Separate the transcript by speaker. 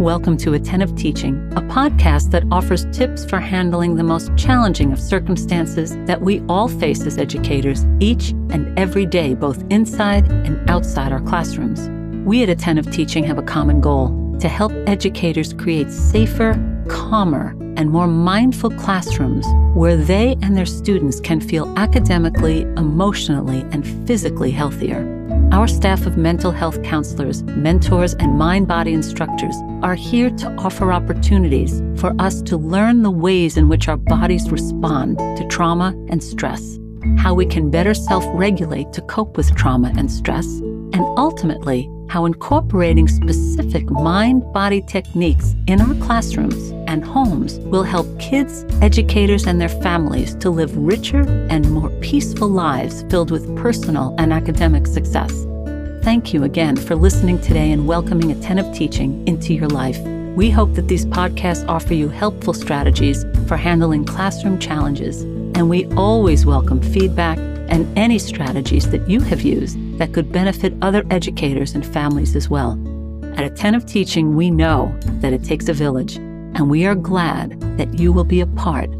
Speaker 1: Welcome to Attentive Teaching, a podcast that offers tips for handling the most challenging of circumstances that we all face as educators each and every day, both inside and outside our classrooms. We at Attentive Teaching have a common goal to help educators create safer, calmer, and more mindful classrooms where they and their students can feel academically, emotionally, and physically healthier. Our staff of mental health counselors, mentors, and mind body instructors are here to offer opportunities for us to learn the ways in which our bodies respond to trauma and stress, how we can better self regulate to cope with trauma and stress, and ultimately, how incorporating specific mind body techniques in our classrooms and homes will help kids, educators, and their families to live richer and more peaceful lives filled with personal and academic success. Thank you again for listening today and welcoming attentive teaching into your life. We hope that these podcasts offer you helpful strategies for handling classroom challenges, and we always welcome feedback and any strategies that you have used that could benefit other educators and families as well. At Attentive Teaching, we know that it takes a village, and we are glad that you will be a part